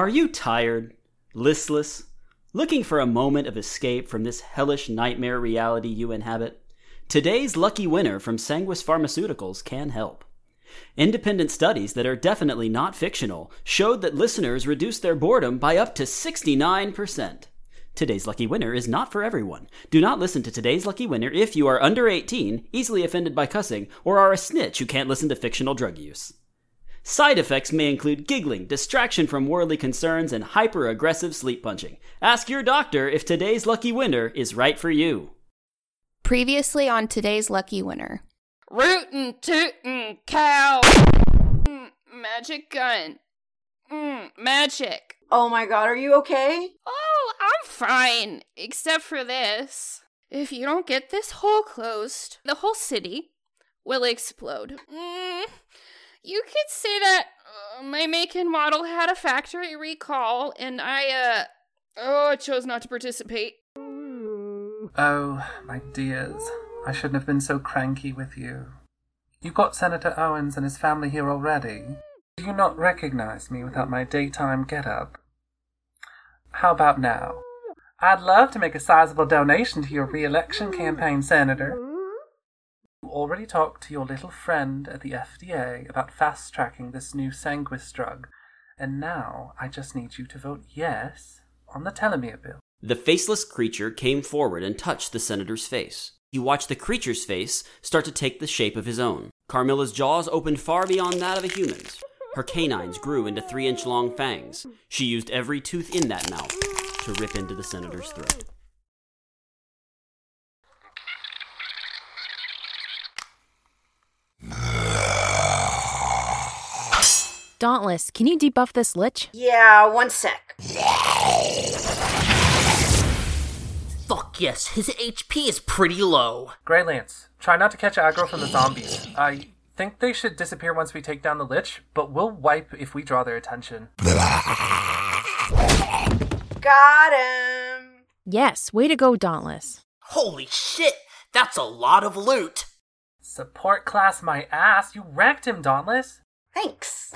Are you tired, listless, looking for a moment of escape from this hellish nightmare reality you inhabit? Today's lucky winner from Sanguis Pharmaceuticals can help. Independent studies that are definitely not fictional showed that listeners reduced their boredom by up to 69%. Today's lucky winner is not for everyone. Do not listen to today's lucky winner if you are under 18, easily offended by cussing, or are a snitch who can't listen to fictional drug use. Side effects may include giggling, distraction from worldly concerns, and hyper aggressive sleep punching. Ask your doctor if today's lucky winner is right for you. Previously on today's lucky winner. Rootin' tootin' cow. Mm, magic gun. Mm, magic. Oh my god, are you okay? Oh, I'm fine, except for this. If you don't get this hole closed, the whole city will explode. Mm, you could say that uh, my make and model had a factory recall, and I, uh, oh, I chose not to participate. Oh, my dears, I shouldn't have been so cranky with you. You got Senator Owens and his family here already. Do you not recognize me without my daytime get-up? How about now? I'd love to make a sizable donation to your re-election campaign, Senator. Already talked to your little friend at the FDA about fast-tracking this new Sanguis drug, and now I just need you to vote yes on the telomere bill. The faceless creature came forward and touched the senator's face. He watched the creature's face start to take the shape of his own. Carmilla's jaws opened far beyond that of a human's. Her canines grew into three inch long fangs. She used every tooth in that mouth to rip into the senator's throat. Dauntless, can you debuff this lich? Yeah, one sec. Fuck yes, his HP is pretty low. Greylance, try not to catch aggro from the zombies. I think they should disappear once we take down the Lich, but we'll wipe if we draw their attention. Got him. Yes, way to go, Dauntless. Holy shit, that's a lot of loot. Support class my ass, you wrecked him, Dauntless. Thanks.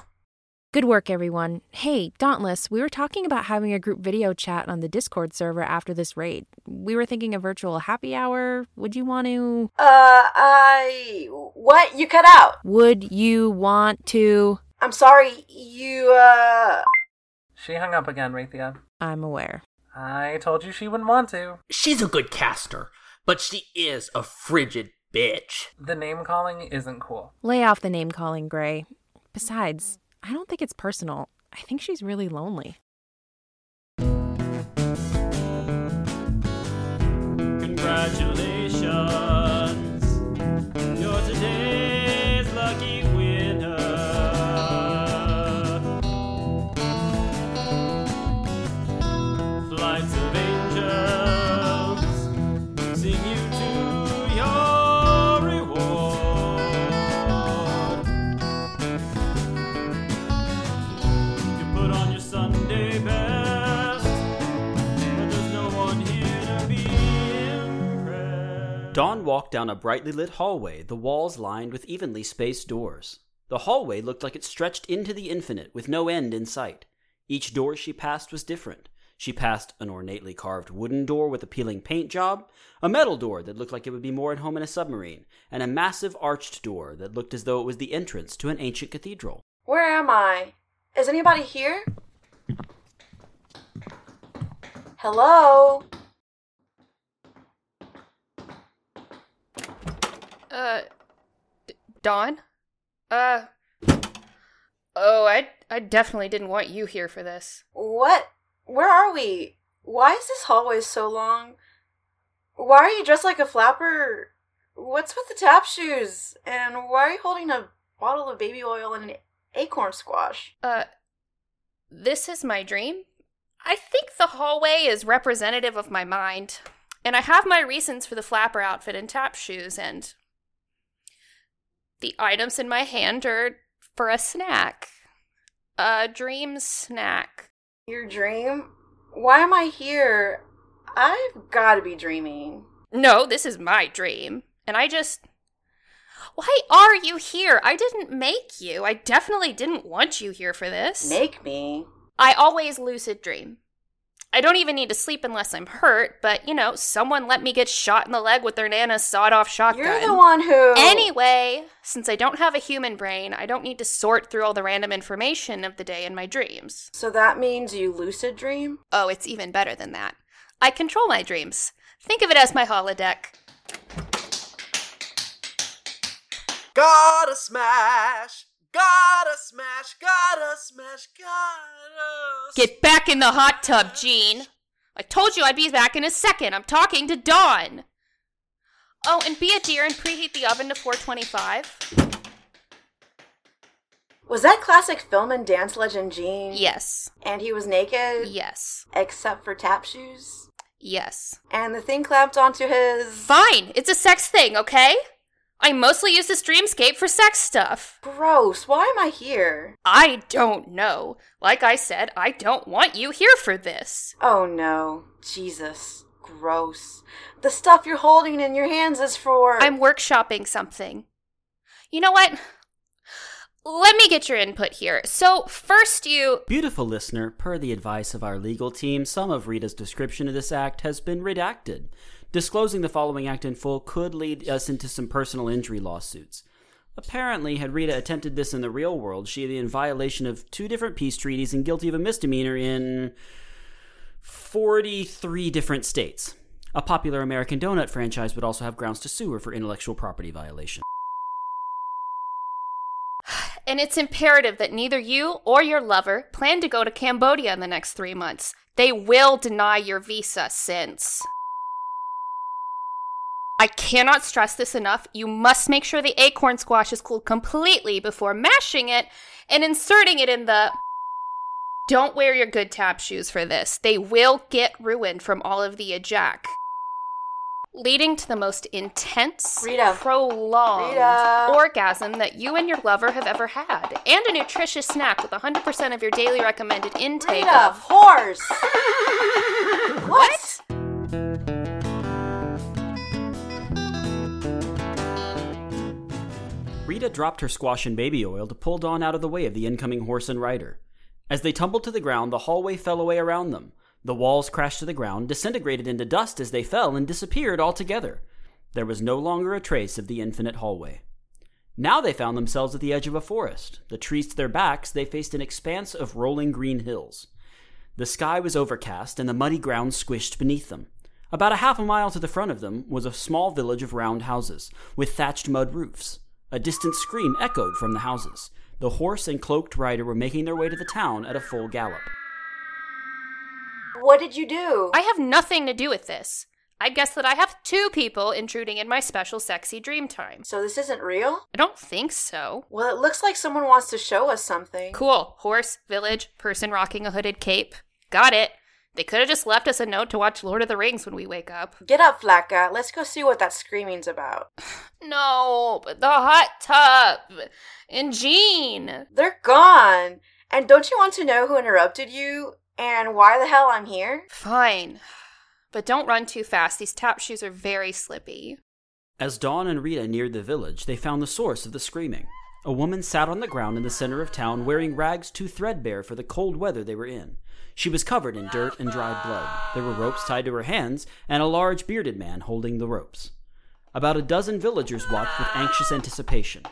Good work, everyone. Hey, Dauntless, we were talking about having a group video chat on the Discord server after this raid. We were thinking a virtual happy hour. Would you want to? Uh, I. What? You cut out. Would you want to? I'm sorry, you, uh. She hung up again, Raythea. I'm aware. I told you she wouldn't want to. She's a good caster, but she is a frigid bitch. The name calling isn't cool. Lay off the name calling, Gray. Besides, I don't think it's personal. I think she's really lonely. Congratulations, Dawn walked down a brightly lit hallway, the walls lined with evenly spaced doors. The hallway looked like it stretched into the infinite with no end in sight. Each door she passed was different. She passed an ornately carved wooden door with a peeling paint job, a metal door that looked like it would be more at home in a submarine, and a massive arched door that looked as though it was the entrance to an ancient cathedral. Where am I? Is anybody here? Hello? Uh, D- Dawn? Uh, oh, I, I definitely didn't want you here for this. What? Where are we? Why is this hallway so long? Why are you dressed like a flapper? What's with the tap shoes? And why are you holding a bottle of baby oil and an acorn squash? Uh, this is my dream. I think the hallway is representative of my mind, and I have my reasons for the flapper outfit and tap shoes, and the items in my hand are for a snack. A dream snack. Your dream? Why am I here? I've gotta be dreaming. No, this is my dream, and I just. Why are you here? I didn't make you. I definitely didn't want you here for this. Make me? I always lucid dream. I don't even need to sleep unless I'm hurt, but you know, someone let me get shot in the leg with their nana's sawed off shotgun. You're the one who. Anyway, since I don't have a human brain, I don't need to sort through all the random information of the day in my dreams. So that means you lucid dream? Oh, it's even better than that. I control my dreams. Think of it as my holodeck. Gotta smash! Gotta smash! Gotta smash! Gotta. Get back in the hot tub, Gene. I told you I'd be back in a second. I'm talking to Dawn. Oh, and be a dear and preheat the oven to 425. Was that classic film and dance legend Gene? Yes. And he was naked? Yes. Except for tap shoes? Yes. And the thing clamped onto his. Fine. It's a sex thing, okay? I mostly use this dreamscape for sex stuff. Gross. Why am I here? I don't know. Like I said, I don't want you here for this. Oh no. Jesus. Gross. The stuff you're holding in your hands is for. I'm workshopping something. You know what? Let me get your input here. So, first, you. Beautiful listener, per the advice of our legal team, some of Rita's description of this act has been redacted. Disclosing the following act in full could lead us into some personal injury lawsuits. Apparently, had Rita attempted this in the real world, she'd be in violation of two different peace treaties and guilty of a misdemeanor in 43 different states. A popular American donut franchise would also have grounds to sue her for intellectual property violation. And it's imperative that neither you or your lover plan to go to Cambodia in the next three months. They will deny your visa since. I cannot stress this enough. You must make sure the acorn squash is cooled completely before mashing it and inserting it in the. Don't wear your good tap shoes for this. They will get ruined from all of the ejac. Leading to the most intense, Rita. prolonged Rita. orgasm that you and your lover have ever had, and a nutritious snack with 100% of your daily recommended intake Rita, of. horse! What? Rita dropped her squash and baby oil to pull Dawn out of the way of the incoming horse and rider. As they tumbled to the ground, the hallway fell away around them. The walls crashed to the ground, disintegrated into dust as they fell, and disappeared altogether. There was no longer a trace of the infinite hallway. Now they found themselves at the edge of a forest. The trees to their backs, they faced an expanse of rolling green hills. The sky was overcast, and the muddy ground squished beneath them. About a half a mile to the front of them was a small village of round houses, with thatched mud roofs. A distant scream echoed from the houses. The horse and cloaked rider were making their way to the town at a full gallop. What did you do? I have nothing to do with this. I guess that I have two people intruding in my special sexy dream time. So this isn't real? I don't think so. Well, it looks like someone wants to show us something. Cool. Horse, village, person rocking a hooded cape. Got it. They could have just left us a note to watch Lord of the Rings when we wake up. Get up, flat guy. Let's go see what that screaming's about. No, but the hot tub and Gene. They're gone. And don't you want to know who interrupted you and why the hell I'm here? Fine. But don't run too fast. These tap shoes are very slippy. As Dawn and Rita neared the village, they found the source of the screaming. A woman sat on the ground in the center of town wearing rags too threadbare for the cold weather they were in. She was covered in dirt and dried blood. There were ropes tied to her hands, and a large bearded man holding the ropes. About a dozen villagers watched with anxious anticipation.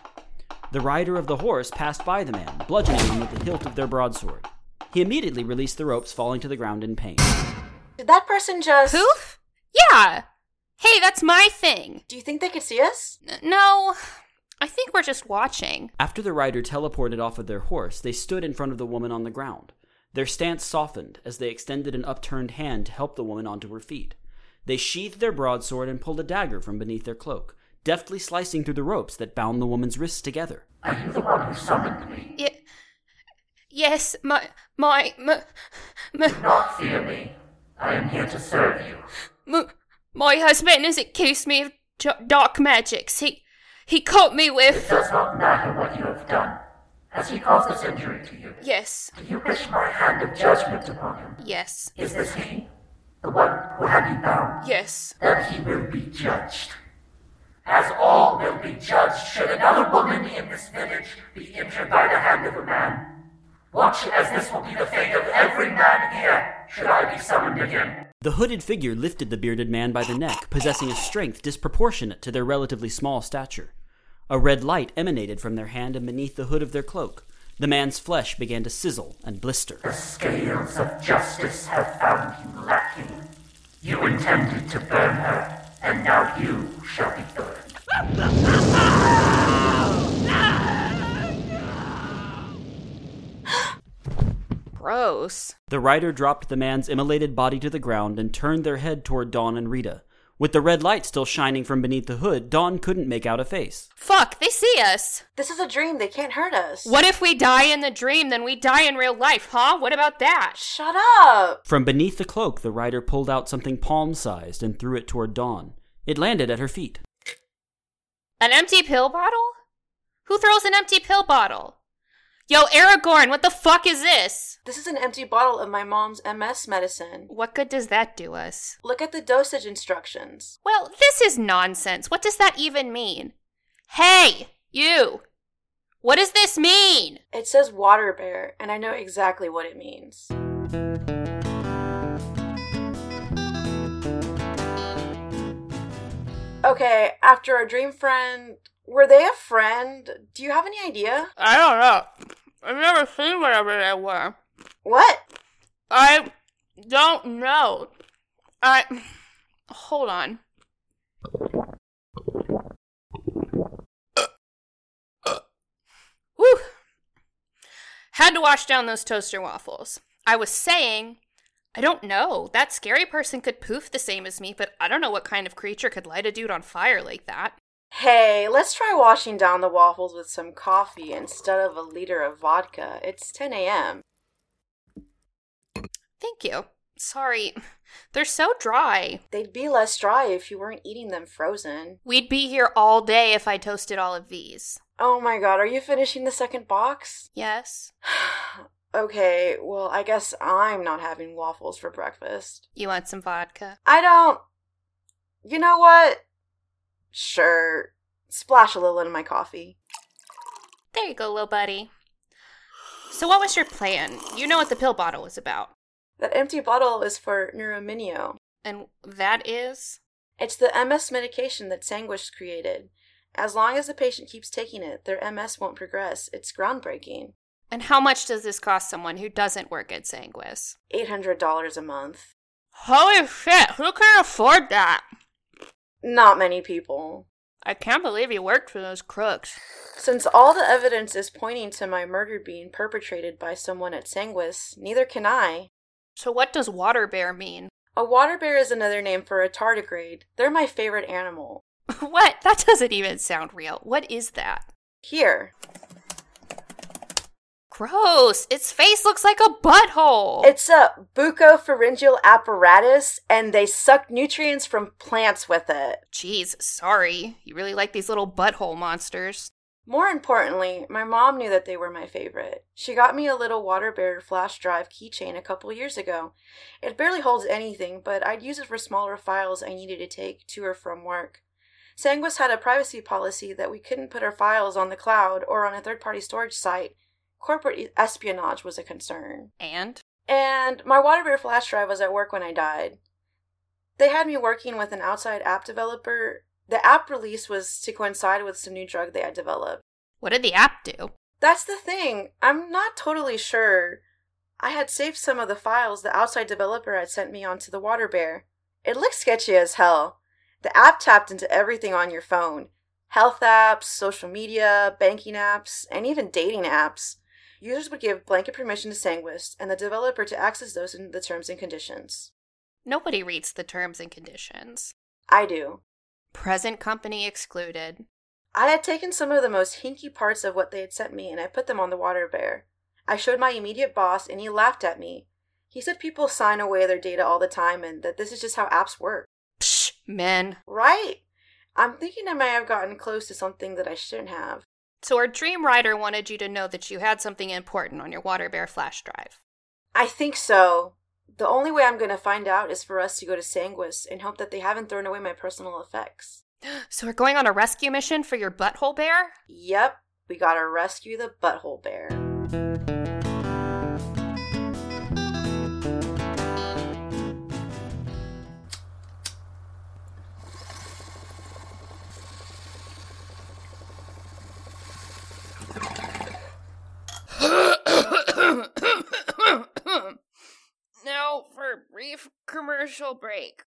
The rider of the horse passed by the man, bludgeoning him with the hilt of their broadsword. He immediately released the ropes, falling to the ground in pain. Did that person just. Poof? Yeah. Hey, that's my thing. Do you think they could see us? N- no, I think we're just watching. After the rider teleported off of their horse, they stood in front of the woman on the ground. Their stance softened as they extended an upturned hand to help the woman onto her feet. They sheathed their broadsword and pulled a dagger from beneath their cloak, deftly slicing through the ropes that bound the woman's wrists together. Are you the one who summoned me? Y- yes, my my my, my, Not fear me. I am here to serve you. my, my husband has accused me of j- dark magics. He he caught me with. It does not matter what you have done. Has he caused this injury to you? yes, Do you wish my hand of judgment upon him? yes, Is this he? The one who had you bound? yes. Then he will be judged. As all will be judged should another woman in this village be injured by the hand of a man. Watch as this will be the fate of every man here, should I be summoned again. The hooded figure lifted the bearded man by the neck, possessing a strength disproportionate to their relatively small stature. A red light emanated from their hand and beneath the hood of their cloak. The man's flesh began to sizzle and blister. The scales of justice have found you lacking. You intended to burn her, and now you shall be burned. Gross. The rider dropped the man's immolated body to the ground and turned their head toward Dawn and Rita. With the red light still shining from beneath the hood, Dawn couldn't make out a face. Fuck, they see us. This is a dream. They can't hurt us. What if we die in the dream, then we die in real life, huh? What about that? Shut up! From beneath the cloak, the rider pulled out something palm sized and threw it toward Dawn. It landed at her feet. An empty pill bottle? Who throws an empty pill bottle? Yo, Aragorn, what the fuck is this? This is an empty bottle of my mom's MS medicine. What good does that do us? Look at the dosage instructions. Well, this is nonsense. What does that even mean? Hey, you! What does this mean? It says water bear, and I know exactly what it means. Okay, after our dream friend, were they a friend? Do you have any idea? I don't know. I've never seen whatever they were. What? I don't know. I. Hold on. Whew. Had to wash down those toaster waffles. I was saying, I don't know. That scary person could poof the same as me, but I don't know what kind of creature could light a dude on fire like that. Hey, let's try washing down the waffles with some coffee instead of a liter of vodka. It's 10 a.m. Thank you. Sorry. They're so dry. They'd be less dry if you weren't eating them frozen. We'd be here all day if I toasted all of these. Oh my god, are you finishing the second box? Yes. okay, well, I guess I'm not having waffles for breakfast. You want some vodka? I don't. You know what? Sure. Splash a little in my coffee. There you go, little buddy. So, what was your plan? You know what the pill bottle was about. That empty bottle is for Neurominio. And that is? It's the MS medication that Sanguis created. As long as the patient keeps taking it, their MS won't progress. It's groundbreaking. And how much does this cost someone who doesn't work at Sanguis? $800 a month. Holy shit, who can afford that? Not many people. I can't believe he worked for those crooks. Since all the evidence is pointing to my murder being perpetrated by someone at Sanguis, neither can I. So, what does water bear mean? A water bear is another name for a tardigrade. They're my favorite animal. what? That doesn't even sound real. What is that? Here. Gross. Its face looks like a butthole. It's a buccopharyngeal apparatus, and they suck nutrients from plants with it. Jeez, sorry. You really like these little butthole monsters. More importantly, my mom knew that they were my favorite. She got me a little water bear flash drive keychain a couple years ago. It barely holds anything, but I'd use it for smaller files I needed to take to or from work. Sanguis had a privacy policy that we couldn't put our files on the cloud or on a third party storage site. Corporate espionage was a concern. And? And my water bear flash drive was at work when I died. They had me working with an outside app developer the app release was to coincide with some new drug they had developed. What did the app do? That's the thing. I'm not totally sure. I had saved some of the files the outside developer had sent me onto the water bear. It looked sketchy as hell. The app tapped into everything on your phone health apps, social media, banking apps, and even dating apps. Users would give blanket permission to Sanguis and the developer to access those in the terms and conditions. Nobody reads the terms and conditions. I do. Present company excluded. I had taken some of the most hinky parts of what they had sent me and I put them on the water bear. I showed my immediate boss and he laughed at me. He said people sign away their data all the time and that this is just how apps work. Psh, men. Right? I'm thinking I may have gotten close to something that I shouldn't have. So our dream writer wanted you to know that you had something important on your water bear flash drive. I think so. The only way I'm going to find out is for us to go to Sanguis and hope that they haven't thrown away my personal effects. So we're going on a rescue mission for your butthole bear? Yep, we gotta rescue the butthole bear. Commercial break.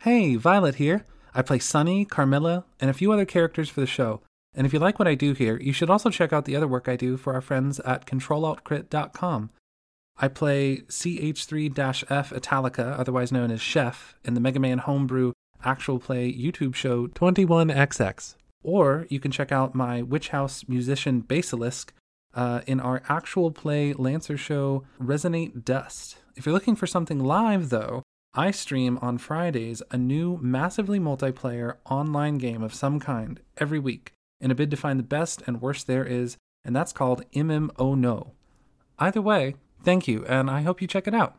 Hey, Violet here. I play Sunny, Carmilla, and a few other characters for the show. And if you like what I do here, you should also check out the other work I do for our friends at ControlAltCrit.com. I play CH3-F Italica, otherwise known as Chef, in the Mega Man Homebrew actual play YouTube show 21XX. Or you can check out my Witch House musician Basilisk uh, in our actual play Lancer show Resonate Dust. If you're looking for something live, though, I stream on Fridays a new massively multiplayer online game of some kind every week in a bid to find the best and worst there is, and that's called MMO No. Either way, thank you, and I hope you check it out.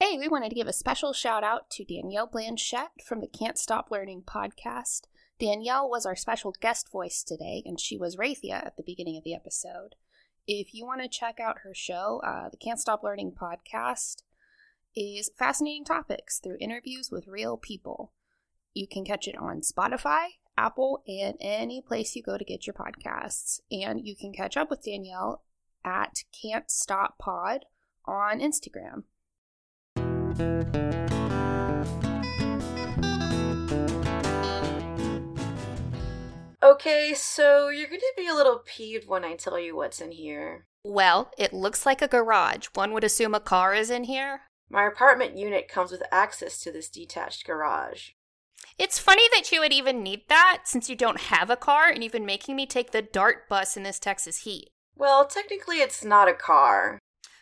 Hey, we wanted to give a special shout out to Danielle Blanchette from the Can't Stop Learning podcast. Danielle was our special guest voice today, and she was Raythea at the beginning of the episode. If you want to check out her show, uh, the Can't Stop Learning podcast is fascinating topics through interviews with real people. You can catch it on Spotify, Apple, and any place you go to get your podcasts. And you can catch up with Danielle at Can't Stop Pod on Instagram. Okay, so you're gonna be a little peeved when I tell you what's in here. Well, it looks like a garage. One would assume a car is in here. My apartment unit comes with access to this detached garage. It's funny that you would even need that since you don't have a car and you've been making me take the DART bus in this Texas heat. Well, technically, it's not a car.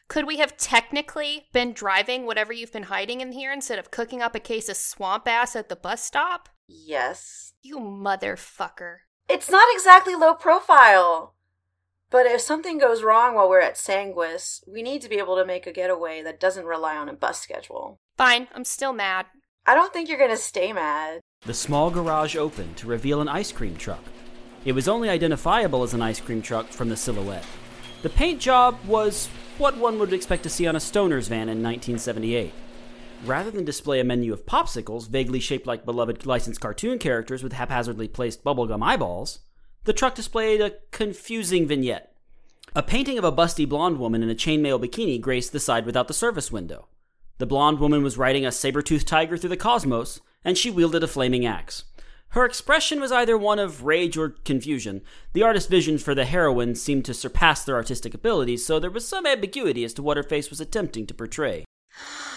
Could we have technically been driving whatever you've been hiding in here instead of cooking up a case of swamp ass at the bus stop? Yes. You motherfucker. It's not exactly low profile. But if something goes wrong while we're at Sanguis, we need to be able to make a getaway that doesn't rely on a bus schedule. Fine, I'm still mad. I don't think you're gonna stay mad. The small garage opened to reveal an ice cream truck. It was only identifiable as an ice cream truck from the silhouette. The paint job was what one would expect to see on a stoner's van in 1978. Rather than display a menu of popsicles vaguely shaped like beloved licensed cartoon characters with haphazardly placed bubblegum eyeballs, the truck displayed a confusing vignette. A painting of a busty blonde woman in a chainmail bikini graced the side without the service window. The blonde woman was riding a saber-toothed tiger through the cosmos, and she wielded a flaming axe. Her expression was either one of rage or confusion. The artist's vision for the heroine seemed to surpass their artistic abilities, so there was some ambiguity as to what her face was attempting to portray.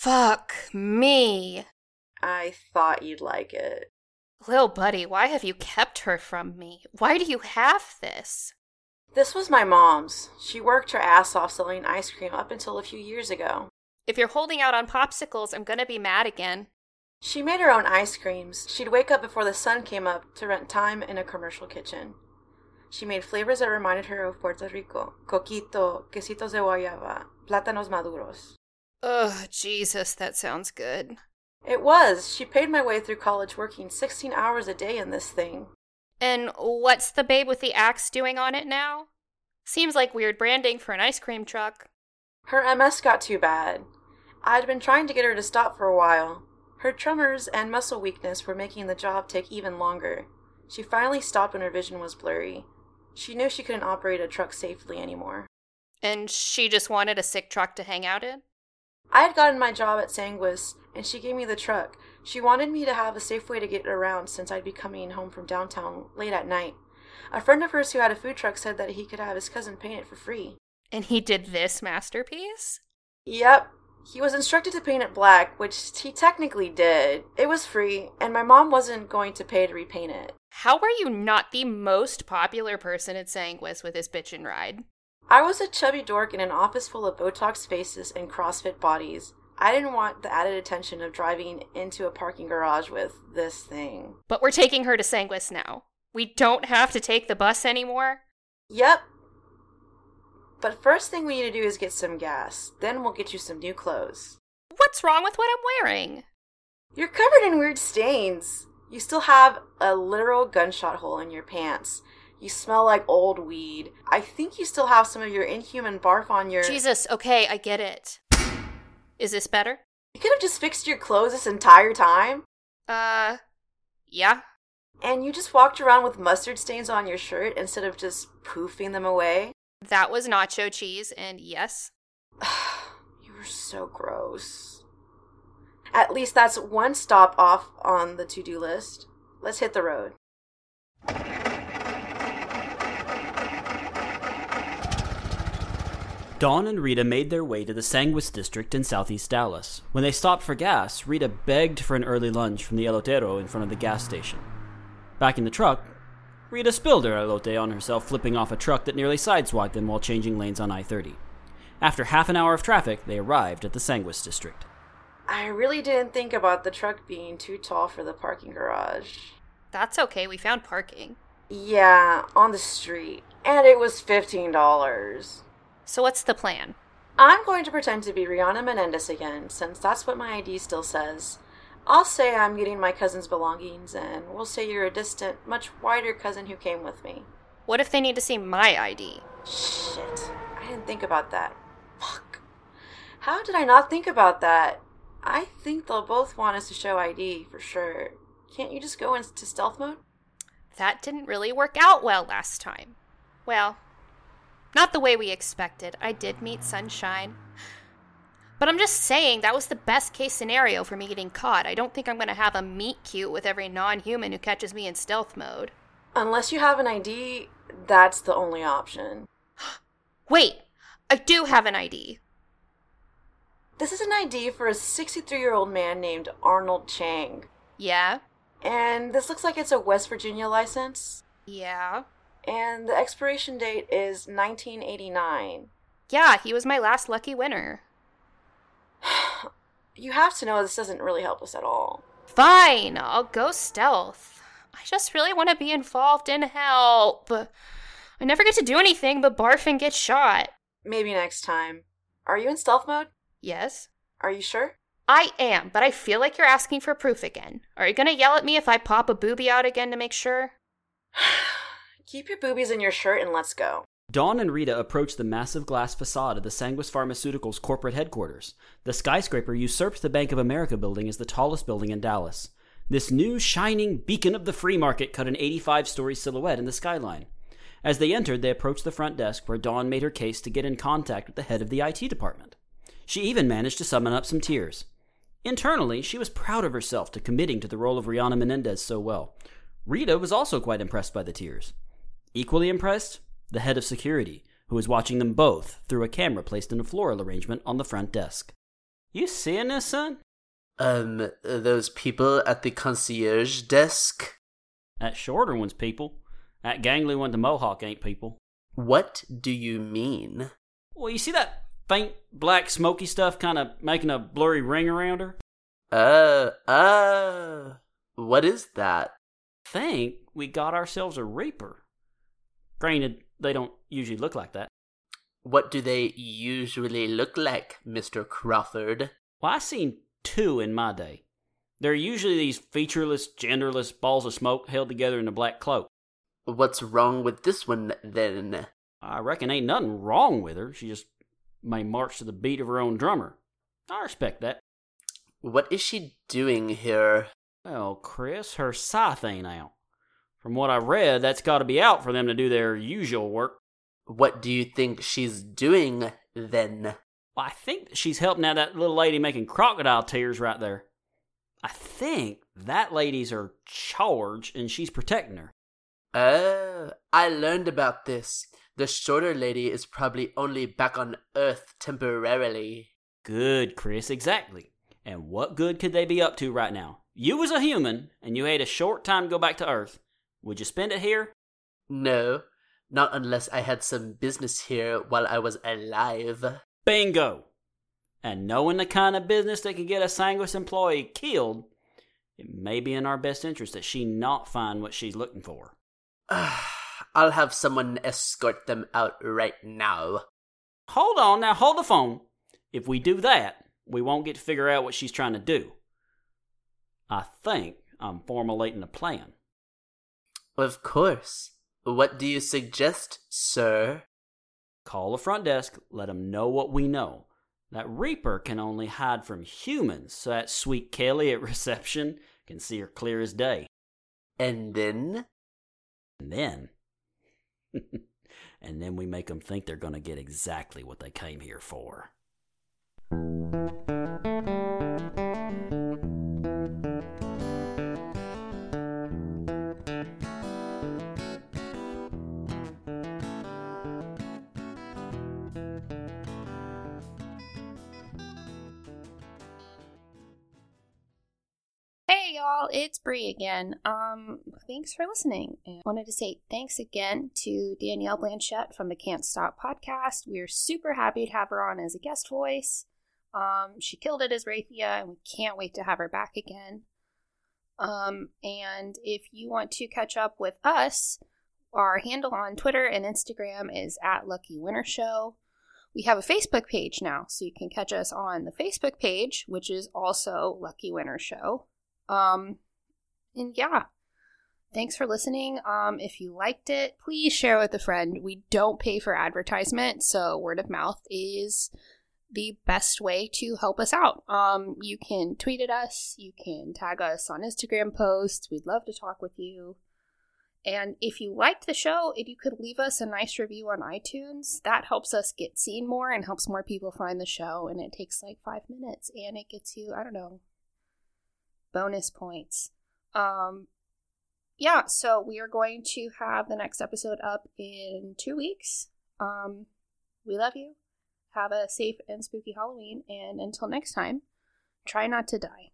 Fuck me. I thought you'd like it. Lil buddy, why have you kept her from me? Why do you have this? This was my mom's. She worked her ass off selling ice cream up until a few years ago. If you're holding out on popsicles, I'm gonna be mad again. She made her own ice creams. She'd wake up before the sun came up to rent time in a commercial kitchen. She made flavors that reminded her of Puerto Rico coquito, quesitos de guayaba, plátanos maduros. Ugh, Jesus, that sounds good. It was. She paid my way through college working 16 hours a day in this thing. And what's the babe with the axe doing on it now? Seems like weird branding for an ice cream truck. Her MS got too bad. I'd been trying to get her to stop for a while. Her tremors and muscle weakness were making the job take even longer. She finally stopped when her vision was blurry. She knew she couldn't operate a truck safely anymore. And she just wanted a sick truck to hang out in? I had gotten my job at Sanguis, and she gave me the truck. She wanted me to have a safe way to get around since I'd be coming home from downtown late at night. A friend of hers who had a food truck said that he could have his cousin paint it for free. And he did this masterpiece? Yep. He was instructed to paint it black, which he technically did. It was free, and my mom wasn't going to pay to repaint it. How are you not the most popular person at Sanguis with this bitch and ride? I was a chubby dork in an office full of Botox faces and CrossFit bodies. I didn't want the added attention of driving into a parking garage with this thing. But we're taking her to Sanguis now. We don't have to take the bus anymore? Yep. But first thing we need to do is get some gas. Then we'll get you some new clothes. What's wrong with what I'm wearing? You're covered in weird stains. You still have a literal gunshot hole in your pants. You smell like old weed. I think you still have some of your inhuman barf on your. Jesus, okay, I get it. Is this better? You could have just fixed your clothes this entire time. Uh, yeah. And you just walked around with mustard stains on your shirt instead of just poofing them away. That was nacho cheese, and yes. you We're so gross. At least that's one stop off on the to do list. Let's hit the road. Dawn and Rita made their way to the Sanguis district in southeast Dallas. When they stopped for gas, Rita begged for an early lunch from the elotero in front of the gas station. Back in the truck, Rita spilled her elote on herself, flipping off a truck that nearly sideswiped them while changing lanes on I 30. After half an hour of traffic, they arrived at the Sanguis district. I really didn't think about the truck being too tall for the parking garage. That's okay, we found parking. Yeah, on the street. And it was $15. So what's the plan? I'm going to pretend to be Rihanna Menendez again, since that's what my ID still says. I'll say I'm getting my cousin's belongings, and we'll say you're a distant, much wider cousin who came with me. What if they need to see my ID? Shit, I didn't think about that. Fuck. How did I not think about that? I think they'll both want us to show ID, for sure. Can't you just go into stealth mode? That didn't really work out well last time. Well, not the way we expected. I did meet Sunshine. But I'm just saying, that was the best case scenario for me getting caught. I don't think I'm going to have a meet cute with every non human who catches me in stealth mode. Unless you have an ID, that's the only option. Wait, I do have an ID. This is an ID for a 63 year old man named Arnold Chang. Yeah? And this looks like it's a West Virginia license. Yeah? And the expiration date is 1989. Yeah, he was my last lucky winner. You have to know this doesn't really help us at all. Fine, I'll go stealth. I just really want to be involved in help. I never get to do anything but barf and get shot. Maybe next time. Are you in stealth mode? Yes? Are you sure? I am, but I feel like you're asking for proof again. Are you gonna yell at me if I pop a booby out again to make sure? Keep your boobies in your shirt and let's go. Dawn and Rita approached the massive glass facade of the Sanguis Pharmaceuticals corporate headquarters. The skyscraper usurps the Bank of America building as the tallest building in Dallas. This new shining beacon of the free market cut an 85 story silhouette in the skyline. As they entered, they approached the front desk where Dawn made her case to get in contact with the head of the IT department. She even managed to summon up some tears. Internally, she was proud of herself to committing to the role of Rihanna Menendez so well. Rita was also quite impressed by the tears. Equally impressed, the head of security, who was watching them both through a camera placed in a floral arrangement on the front desk. You seeing this, son? Um, those people at the concierge desk? That shorter one's people. That gangly one, the mohawk, ain't people. What do you mean? Well, you see that faint black smoky stuff kind of making a blurry ring around her? Uh, uh, what is that? Think we got ourselves a reaper. Granted, they don't usually look like that. What do they usually look like, Mr. Crawford? Well, I seen two in my day. They're usually these featureless, genderless balls of smoke held together in a black cloak. What's wrong with this one, then? I reckon ain't nothing wrong with her. She just may march to the beat of her own drummer. I respect that. What is she doing here? Well, Chris, her scythe ain't out. From what I read, that's got to be out for them to do their usual work. What do you think she's doing, then? Well, I think she's helping out that little lady making crocodile tears right there. I think that lady's her charge and she's protecting her. Oh, I learned about this. The shorter lady is probably only back on Earth temporarily. Good, Chris, exactly. And what good could they be up to right now? You was a human, and you had a short time to go back to Earth. Would you spend it here? No, not unless I had some business here while I was alive. Bingo! And knowing the kind of business that can get a Sanguis employee killed, it may be in our best interest that she not find what she's looking for. I'll have someone escort them out right now. Hold on, now hold the phone. If we do that, we won't get to figure out what she's trying to do. I think I'm formulating a plan. Of course. What do you suggest, sir? Call the front desk, let them know what we know. That Reaper can only hide from humans, so that sweet Kelly at reception can see her clear as day. And then? And then. and then we make them think they're going to get exactly what they came here for. Bree again. Um, thanks for listening. I wanted to say thanks again to Danielle Blanchette from the Can't Stop podcast. We're super happy to have her on as a guest voice. Um, she killed it as Raythea, and we can't wait to have her back again. Um, and if you want to catch up with us, our handle on Twitter and Instagram is at Lucky Winner Show. We have a Facebook page now, so you can catch us on the Facebook page, which is also Lucky Winner Show. Um, and yeah, thanks for listening. Um, if you liked it, please share with a friend. We don't pay for advertisement, so word of mouth is the best way to help us out. Um, you can tweet at us, you can tag us on Instagram posts. We'd love to talk with you. And if you liked the show, if you could leave us a nice review on iTunes, that helps us get seen more and helps more people find the show. And it takes like five minutes and it gets you, I don't know, bonus points. Um, yeah, so we are going to have the next episode up in two weeks. Um, we love you. Have a safe and spooky Halloween. And until next time, try not to die.